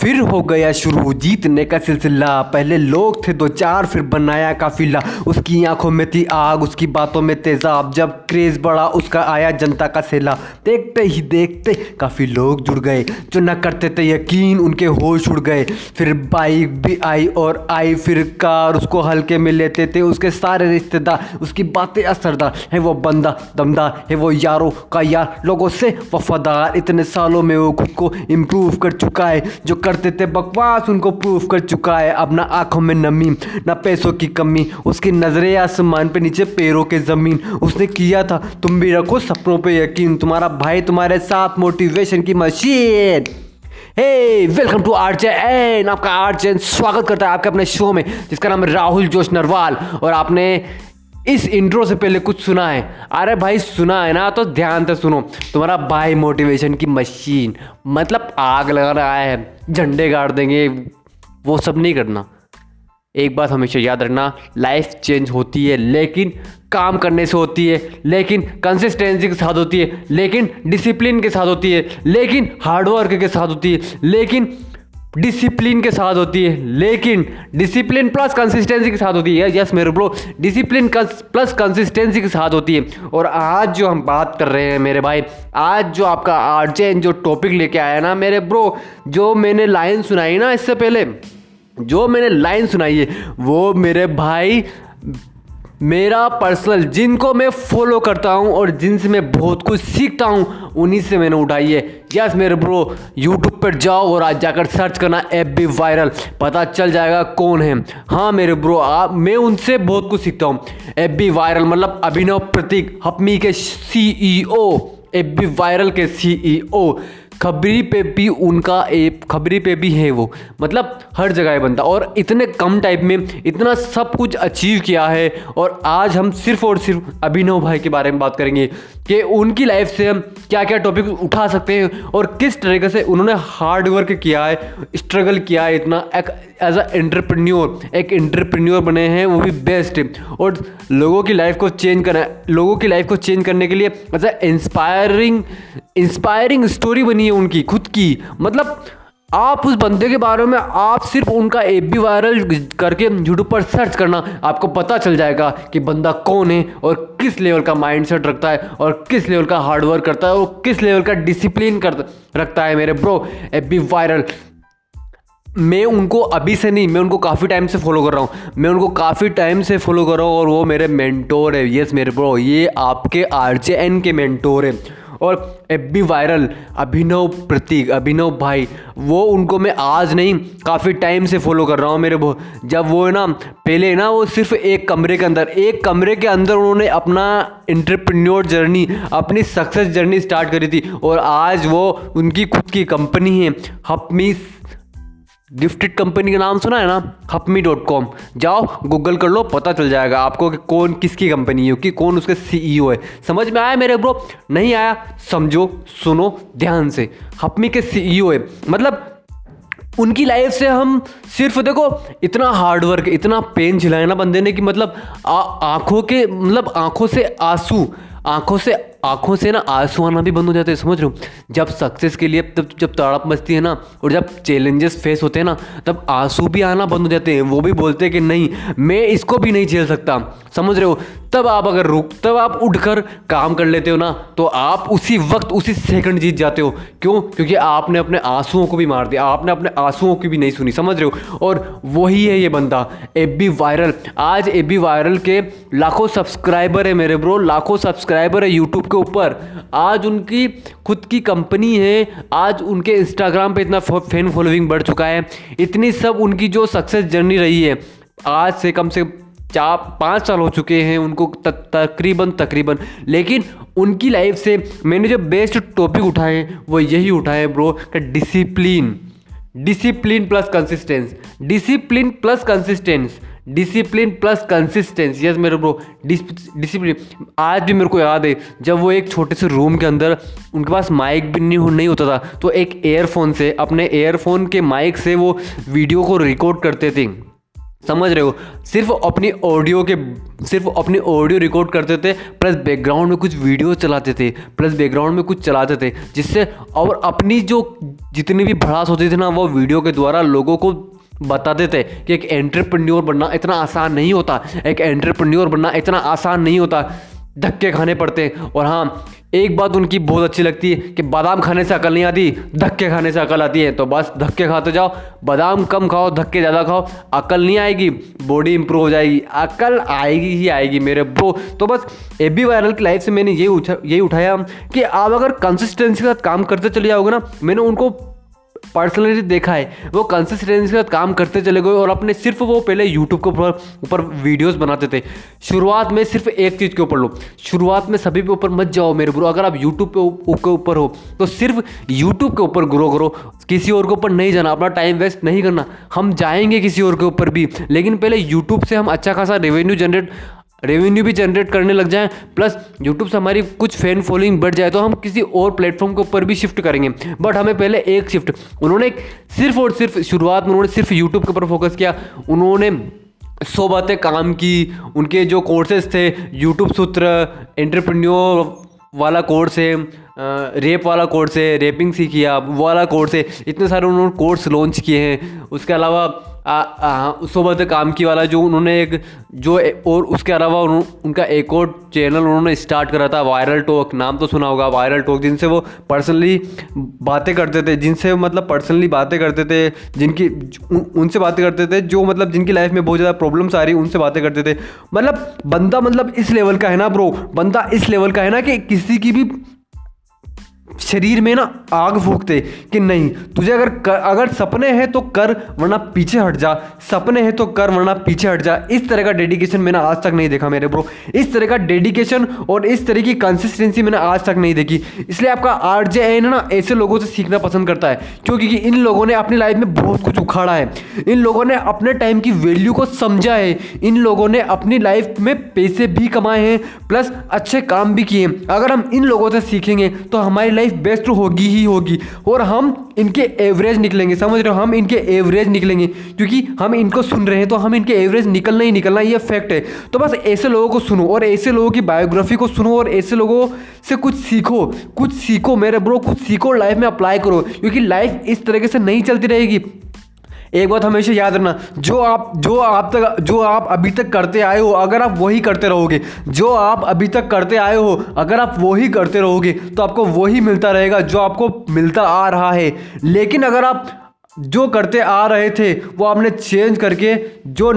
फिर हो गया शुरू। जीतने का सिलसिला, पहले लोग थे दो चार, फिर बनाया काफिला उसकी आँखों में थी आग, उसकी बातों में तेजाब। जब क्रेज बढ़ा, उसका आया जनता का सेला। देखते ही देखते काफ़ी लोग जुड़ गए। जो न करते थे यकीन, उनके होश उड़ गए। फिर बाइक भी आई और आई, फिर कार उसको हल्के में लेते थे। उसके सारे रिश्तेदार, उसकी बातें असरदार। है वो बंदा दमदार, है वो यारों का यार। लोगों से वफादार। इतने सालों में वो खुद को इम्प्रूव कर चुका है। जो करते थे। बकवास उनको प्रूफ कर चुका है। अब ना आँखों में नमी, ना पैसों की कमी, उसकी नज़रें आसमान पे नीचे पैरों के ज़मीन। उसने किया था, तुम भी रखो सपनों पे यकीन। तुम्हारा भाई तुम्हारे साथ मोटिवेशन की machine hey welcome to R N आपका आर स्वागत करता है आपके अपने शो में, जिसका नाम है राहुल जोश नरवाल। और आपने इस इंट्रो से पहले कुछ सुना है। अरे भाई, सुना है ना तो ध्यान से सुनो। तुम्हारा भाई मोटिवेशन की मशीन मतलब आग लगा रहा है, झंडे गाड़ देंगे, वो सब नहीं करना। एक बात हमेशा याद रखना लाइफ चेंज होती है, लेकिन काम करने से होती है, लेकिन कंसिस्टेंसी के साथ होती है, लेकिन डिसिप्लिन के साथ होती है, लेकिन हार्डवर्क के साथ होती है, लेकिन डिसिप्लिन के साथ होती है, लेकिन डिसिप्लिन प्लस कंसिस्टेंसी के साथ होती है। यस मेरे ब्रो डिसिप्लिन प्लस कंसिस्टेंसी के साथ होती है। और आज जो हम बात कर रहे हैं मेरे भाई, आज जो आपका आर्जेन जो टॉपिक लेके आया ना मेरे ब्रो जो मैंने लाइन सुनाई ना इससे पहले, जो मैंने लाइन सुनाई है, वो मेरे भाई मेरा पर्सनल जिनको मैं फॉलो करता हूँ और जिनसे मैं बहुत कुछ सीखता हूँ, उन्हीं से मैंने उठाई है। यस मेरे ब्रो यूट्यूब पर जाओ और आज जाकर सर्च करना एफ़ बी वायरल पता चल जाएगा कौन है। हाँ मेरे ब्रो आप मैं उनसे बहुत कुछ सीखता हूँ। एफ़ बी वायरल मतलब अभिनव प्रतीक हपमी के C E O F B viral के सी ई ओ खबरी पे भी उनका एक, खबरी पे भी है वो। मतलब हर जगह बनता। और इतने कम टाइम में इतना सब कुछ अचीव किया है। और आज हम सिर्फ़ और सिर्फ़ अभिनव भाई के बारे में बात करेंगे कि उनकी लाइफ से हम क्या क्या टॉपिक उठा सकते हैं और किस तरीके से उन्होंने हार्ड वर्क किया है स्ट्रगल किया है इतना। एक एज अ एंटरप्रेन्योर एक एंटरप्रेन्योर बने हैं, वो भी बेस्ट और लोगों की लाइफ को चेंज करना, लोगों की लाइफ को चेंज करने के लिए as a inspiring inspiring story बनी है उनकी, खुद की। मतलब आप उस बंदे के बारे में, आप सिर्फ़ उनका ए बी वायरल करके यूट्यूब पर सर्च करना, आपको पता चल जाएगा कि बंदा कौन है और किस लेवल का माइंडसेट रखता है और किस लेवल का हार्डवर्क करता है और किस लेवल का डिसिप्लिन कर, रखता है मेरे ब्रो ए बी वायरल मैं उनको अभी से नहीं, मैं उनको काफ़ी टाइम से फॉलो कर रहा हूँ। मैं उनको काफ़ी टाइम से फॉलो कर रहा हूँ और वो मेरे मेंटोर है। यस मेरे ब्रो ये आपके आर जे एन के मेंटोर है। और F B viral, Abhinav Prateek, Abhinav भाई, वो उनको मैं आज नहीं, काफ़ी टाइम से फॉलो कर रहा हूँ मेरे वो जब वो है ना, पहले ना, वो सिर्फ़ एक कमरे के अंदर, एक कमरे के अंदर उन्होंने अपना इंटरप्रन्योर जर्नी अपनी सक्सेस जर्नी स्टार्ट करी थी और आज वो उनकी खुद की कंपनी है हपमी गिफ्टेड कंपनी का नाम सुना है ना? हपमी डॉट कॉम जाओ गूगल कर लो, पता चल जाएगा आपको कि कौन किसकी कंपनी है, कि कौन उसके सीईओ है। समझ में आया मेरे ब्रो नहीं आया? समझो, सुनो, ध्यान से। हपमी के सीईओ है। मतलब उनकी लाइफ से हम सिर्फ़, देखो, इतना हार्डवर्क इतना पेन झिलाया ना बंदे ने कि मतलब आँखों के मतलब आँखों से आँसू, आँखों से आँखों से ना आँसू आना भी बंद हो जाते हैं, समझ रहे हो? जब सक्सेस के लिए, तब, जब तड़प मचती है ना, और जब चैलेंजेस फेस होते हैं ना, तब आँसू भी आना बंद हो जाते हैं। वो भी बोलते हैं कि नहीं, मैं इसको भी नहीं झेल सकता, समझ रहे हो? तब आप अगर रुक, तब आप उठकर काम कर लेते हो ना तो आप उसी वक्त, उसी सेकंड जीत जाते हो। क्यों? क्योंकि आपने अपने आंसुओं को भी मार दिया, आपने अपने आंसुओं की भी नहीं सुनी, समझ रहे हो? और वही है ये बंदा बी वायरल। आज एफ़ बी वायरल के लाखों सब्सक्राइबर है मेरे ब्रो लाखों सब्सक्राइबर है यूट्यूब के ऊपर। आज उनकी खुद की कंपनी है, आज उनके इंस्टाग्राम पे इतना फ़ैन फॉलोइंग बढ़ चुका है। इतनी सब उनकी जो सक्सेस जर्नी रही है, आज से कम से चार, पाँच साल हो चुके हैं उनको तकरीबन तकरीबन। लेकिन उनकी लाइफ से मैंने जो बेस्ट टॉपिक उठाए वो यही उठाए ब्रो का discipline discipline plus consistence discipline plus consistence discipline plus consistence yes मेरे ब्रो डिसिप्लिन आज भी मेरे को याद है, जब वो एक छोटे से रूम के अंदर उनके पास माइक भी नहीं नहीं होता था तो एक एयरफोन से, अपने एयरफोन के माइक से वो वीडियो को रिकॉर्ड करते थे। समझ रहे हो? सिर्फ़ अपनी ऑडियो के सिर्फ़ अपनी ऑडियो रिकॉर्ड करते थे प्लस बैकग्राउंड में कुछ वीडियो चलाते थे प्लस बैकग्राउंड में कुछ चलाते थे, जिससे और अपनी जो जितनी भी भड़ास होती थी ना, वो वीडियो के द्वारा लोगों को बताते थे कि एक एंटरप्रेन्योर बनना इतना आसान नहीं होता। एक एंटरप्रेन्योर बनना इतना आसान नहीं होता। धक्के खाने पड़ते हैं और हाँ एक बात उनकी बहुत अच्छी लगती है कि बादाम खाने से अकल नहीं आती, धक्के खाने से अकल आती है। तो बस धक्के खाते जाओ, बादाम कम खाओ, धक्के ज़्यादा खाओ, अकल नहीं आएगी, बॉडी इंप्रूव हो जाएगी। अकल आएगी ही आएगी मेरे ब्रो तो बस ए बी वायरल की लाइफ से मैंने ये उठा यही उठाया कि आप अगर कंसिस्टेंसी के साथ काम करते चले जाओगे ना, मैंने उनको पर्सनली देखा है। वो कंसिस्टेंसी के साथ काम करते चले गए और अपने सिर्फ़ वो पहले यूट्यूब के ऊपर ऊपर वीडियोस बनाते थे। शुरुआत में सिर्फ़ एक चीज़ के ऊपर लो। शुरुआत में सभी के ऊपर मत जाओ मेरे ब्रो। अगर आप यूट्यूब के ऊपर हो तो सिर्फ़ यूट्यूब के ऊपर ग्रो करो। किसी और के ऊपर नहीं जाना, अपना टाइम वेस्ट नहीं करना। हम जाएँगे किसी और के ऊपर भी, लेकिन पहले यूट्यूब से हम अच्छा खासा रेवेन्यू जनरेट रेवेन्यू भी जनरेट करने लग जाएँ प्लस यूट्यूब से हमारी कुछ फ़ैन फॉलोइंग बढ़ जाए तो हम किसी और प्लेटफॉर्म के ऊपर भी शिफ्ट करेंगे। बट हमें पहले एक शिफ्ट उन्होंने सिर्फ़ और सिर्फ़ शुरुआत में उन्होंने सिर्फ़ यूट्यूब के ऊपर फोकस किया। उन्होंने सौ बातें काम की, उनके जो कोर्सेज थे यूट्यूब सूत्र एंटरप्रेन्योर वाला कोर्स है रेप वाला कोर्स है रेपिंग सीखी आप वाला कोर्स है, इतने सारे उन्होंने कोर्स लॉन्च किए हैं। उसके अलावा सुबह काम की वाला जो उन्होंने एक, जो और उसके अलावा उनका एक और चैनल उन्होंने स्टार्ट करा था वायरल टॉक नाम तो सुना होगा वायरल टॉक जिनसे वो पर्सनली बातें करते थे, जिनसे मतलब पर्सनली बातें करते थे, जिनकी उनसे बातें करते थे, जो मतलब जिनकी लाइफ में बहुत ज़्यादा प्रॉब्लम्स आ रही, उनसे बातें करते थे। मतलब बंदा मतलब इस लेवल का है ना ब्रो बंदा इस लेवल का है ना कि किसी की भी शरीर में ना आग फूकते कि नहीं तुझे अगर कर, अगर सपने हैं तो कर वरना पीछे हट जा। सपने हैं तो कर वरना पीछे हट जा। इस तरह का डेडिकेशन मैंने आज तक नहीं देखा मेरे ब्रो इस तरह का डेडिकेशन और इस तरह की कंसिस्टेंसी मैंने आज तक नहीं देखी। इसलिए आपका आर जे एन ना ऐसे लोगों से सीखना पसंद करता है क्योंकि इन लोगों ने अपनी लाइफ में बहुत कुछ उखाड़ा है। इन लोगों ने अपने टाइम की वैल्यू को समझा है। इन लोगों ने अपनी लाइफ में पैसे भी कमाए हैं प्लस अच्छे काम भी किए अगर हम इन लोगों से सीखेंगे तो हमारी लाइफ बेस्ट होगी ही होगी। और हम इनके एवरेज निकलेंगे, समझ रहे हो? हम इनके एवरेज निकलेंगे। क्योंकि हम इनको सुन रहे हैं तो हम इनके एवरेज निकलना ही निकलना, ये फैक्ट है। तो बस ऐसे लोगों को सुनो, और ऐसे लोगों की बायोग्राफी को सुनो, और ऐसे लोगों से कुछ सीखो कुछ सीखो मेरे ब्रो कुछ सीखो लाइफ में अप्लाई करो। क्योंकि लाइफ इस तरीके से नहीं चलती रहेगी। एक बात हमेशा याद रखना, जो आप जो आप तक, जो आप अभी तक करते आए हो, अगर आप वही करते रहोगे, जो आप अभी तक करते आए हो, अगर आप वही करते रहोगे तो आपको वही मिलता रहेगा, जो आपको मिलता आ रहा है। लेकिन अगर आप जो करते आ रहे थे, वो आपने चेंज करके, जो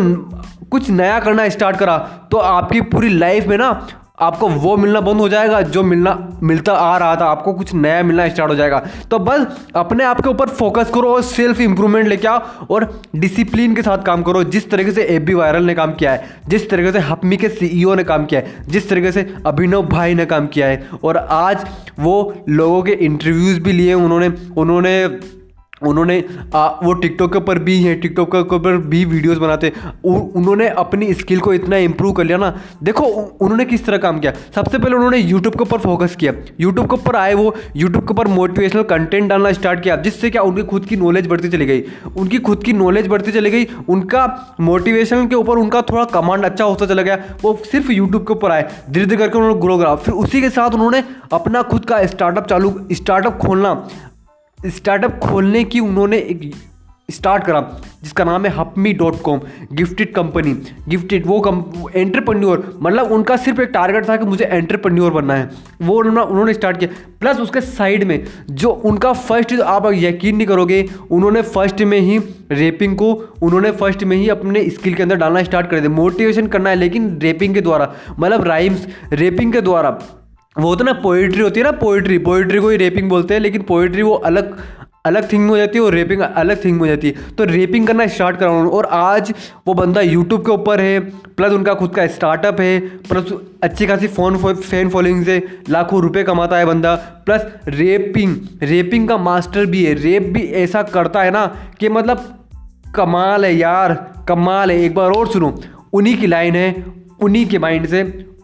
कुछ नया करना स्टार्ट करा तो आपकी पूरी लाइफ में ना आपको वो मिलना बंद हो जाएगा, जो मिलना, मिलता आ रहा था, आपको कुछ नया मिलना स्टार्ट हो जाएगा। तो बस अपने आप के ऊपर फोकस करो और सेल्फ इंप्रूवमेंट लेके आओ और डिसिप्लिन के साथ काम करो। जिस तरीके से ए बी वायरल ने काम किया है, जिस तरीके से हपमी के सीईओ ने काम किया है, जिस तरीके से अभिनव भाई ने काम किया है, और आज वो लोगों के इंटरव्यूज़ भी लिए, उन्होंने उन्होंने उन्होंने आ, वो टिकटॉक के ऊपर भी हैं टिकटॉक के ऊपर भी वीडियोस बनाते उन्होंने अपनी स्किल को इतना इम्प्रूव कर लिया ना। देखो उन्होंने किस तरह काम किया? सबसे पहले उन्होंने यूट्यूब के ऊपर फोकस किया। यूट्यूब के ऊपर आए वो यूट्यूब के ऊपर मोटिवेशनल कंटेंट डालना स्टार्ट किया जिससे क्या उनकी खुद की नॉलेज बढ़ती चली गई। उनकी खुद की नॉलेज बढ़ती चली गई उनका मोटिवेशन के ऊपर उनका थोड़ा कमांड अच्छा होता चला गया। वो सिर्फ़ यूट्यूब के ऊपर आए धीरे धीरे करके उन्होंने ग्रो करा। फिर उसी के साथ उन्होंने अपना खुद का स्टार्टअप चालू स्टार्टअप खोलना। स्टार्टअप खोलने की उन्होंने एक स्टार्ट करा, जिसका नाम है Hapmi dot com, gifted company. Gifted, वो कम एंटरप्रेन्योर मतलब उनका सिर्फ़ एक टारगेट था कि मुझे एंटरप्रेन्योर बनना है। वो उन्होंने स्टार्ट किया। प्लस उसके साइड में, जो उनका फ़र्स्ट, आप यकीन नहीं करोगे, उन्होंने फ़र्स्ट में ही रेपिंग को, उन्होंने फ़र्स्ट में ही अपने स्किल के अंदर डालना स्टार्ट कर दिया। मोटिवेशन करना है, लेकिन रेपिंग के द्वारा मतलब राइम्स, रेपिंग के द्वारा वो तो ना पोइट्री होती है ना पोइट्री पोइट्री को ही रेपिंग बोलते हैं, लेकिन पोइट्री वो अलग अलग थिंग में हो जाती है, और रेपिंग अलग थिंग में हो जाती है। तो रेपिंग करना स्टार्ट करा। उन्होंने और आज वो बंदा यूट्यूब के ऊपर है प्लस उनका खुद का स्टार्टअप है प्लस अच्छी खासी फ़ोन फ़ैन फॉलोइंग से लाखों रुपए कमाता है बंदा। प्लस रेपिंग रेपिंग का मास्टर भी है। रेप भी ऐसा करता है ना कि मतलब कमाल है यार, कमाल है। एक बार और सुनो, उन्हीं की लाइन है, उन्हीं के माइंड से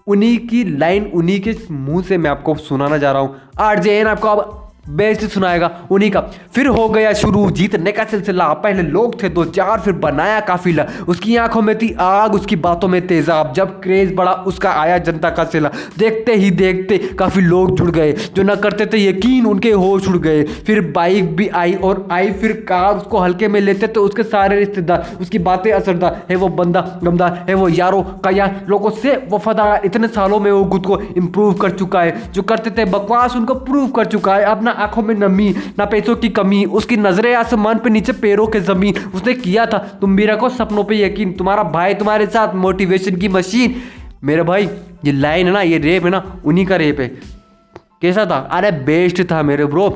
उन्हीं की लाइन, उन्हीं के मुँह से मैं आपको सुनाना जा रहा हूँ। आर जे एन आपको अब बेस्ट सुनाएगा उन्हीं का। फिर हो गया शुरू जीतने का सिलसिला, पहले लोग थे दो चार, फिर बनाया काफिला उसकी आँखों में थी आग, उसकी बातों में तेजाब। जब क्रेज बढ़ा, उसका आया जनता का सिला। देखते ही देखते काफ़ी लोग जुड़ गए। जो न करते थे यकीन उनके होश उड़ गए। फिर बाइक भी आई और आई, फिर कार उसको हल्के में लेते तो उसके सारे रिश्तेदार, उसकी बातें असरदार। है वो बंदा गमदार, है वो यारों का यार। लोगों से वफादार। इतने सालों में वो खुद को इम्प्रूव कर चुका है। जो करते थे बकवास उनको प्रूव कर चुका है। अपना आँखों में नमी, ना पैसों की कमी, उसकी नज़रें आसमान पे नीचे पैरों के ज़मीन। उसने किया था, तुम भी रखो सपनों पे यकीन। तुम्हारा भाई तुम्हारे साथ मोटिवेशन की मशीन मेरे भाई, ये लाइन है ना, ये रेप है ना, उन्हीं का रेप है। कैसा था? अरे बेस्ट था मेरे ब्रो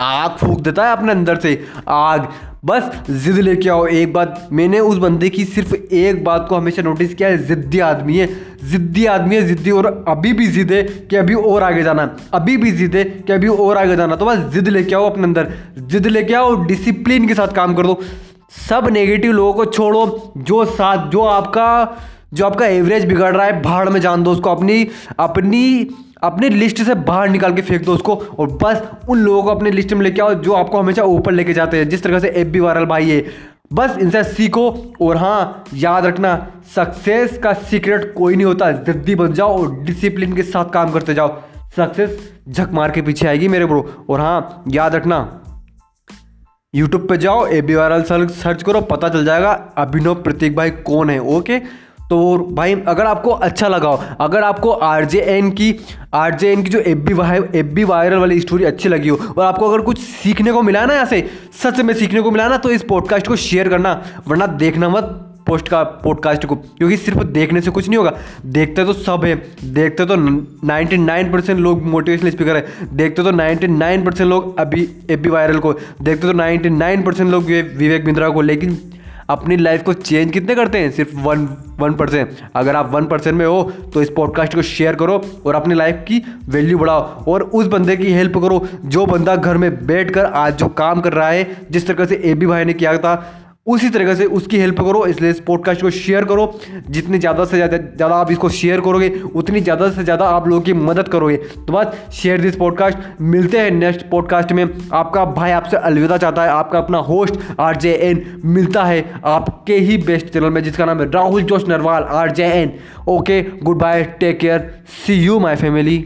आग फूक देता है अपने अंदर से। आग। बस, जिद लेके आओ, एक बात। मैंने उस बंदे की सिर्फ़ एक बात को हमेशा नोटिस किया है, जिद्दी आदमी है। जिद्दी आदमी है, जिद्दी और अभी भी जिद है कि अभी और आगे जाना अभी भी जिद है कि अभी और आगे जाना तो बस, जिद लेके आओ अपने अंदर। जिद लेके आओ डिसिप्लिन के साथ काम कर दो। सब नेगेटिव लोगों को छोड़ो। जो साथ, जो आपका जो आपका एवरेज बिगड़ रहा है, भाड़ में जान दो उसको। अपनी अपनी अपनी लिस्ट से बाहर निकाल के फेंक दो उसको और बस उन लोगों को अपने लिस्ट में लेके आओ जो आपको हमेशा ऊपर लेके जाते हैं। जिस तरह से एफ़ बी वायरल भाई है। बस इनसे सीखो और हाँ याद रखना सक्सेस का सीक्रेट कोई नहीं होता। जल्दी बन जाओ और डिसिप्लिन के साथ काम करते जाओ। सक्सेस झक मार के पीछे आएगी मेरे ब्रो और हाँ याद रखना यूट्यूब पे जाओ ए बी वायरल सर्च करो, पता चल जाएगा, अभिनव प्रतीक भाई कौन है ओके तो भाई, अगर आपको अच्छा लगा हो, अगर आपको आर जे एन की आर जे एन की जो F B F B viral वाली स्टोरी अच्छी लगी हो, और आपको अगर कुछ सीखने को मिला ना यहाँ से, सच में सीखने को मिला ना तो इस पॉडकास्ट को शेयर करना, वरना देखना मत पोस्ट का पॉडकास्ट को, क्योंकि सिर्फ़ देखने से कुछ नहीं होगा। देखते तो सब है, देखते तो 99 परसेंट लोग मोटिवेशनल स्पीकर है, देखते तो 99 परसेंट लोग अभी ए बी वायरल को, देखते तो 99 परसेंट लोग विवेक बिंद्रा को, लेकिन अपनी लाइफ को चेंज कितने करते हैं? सिर्फ़ वन वन परसेंट अगर आप वन परसेंट में हो तो इस पॉडकास्ट को शेयर करो और अपनी लाइफ की वैल्यू बढ़ाओ और उस बंदे की हेल्प करो। जो बंदा घर में बैठ कर आज जो काम कर रहा है, जिस तरह से ए बी भाई ने किया था उसी तरीके से उसकी हेल्प करो, इसलिए इस पॉडकास्ट को शेयर करो। जितनी ज़्यादा से ज़्यादा ज़्यादा आप इसको शेयर करोगे, उतनी ज़्यादा से ज़्यादा आप लोगों की मदद करोगे। तो बस शेयर दिस पॉडकास्ट मिलते हैं नेक्स्ट पॉडकास्ट में। आपका भाई आपसे अलविदा चाहता है। आपका अपना होस्ट आर जे एन मिलता है आपके ही बेस्ट चैनल में, जिसका नाम है Rahul Josh Narwal R J N okay good bye take care see you my family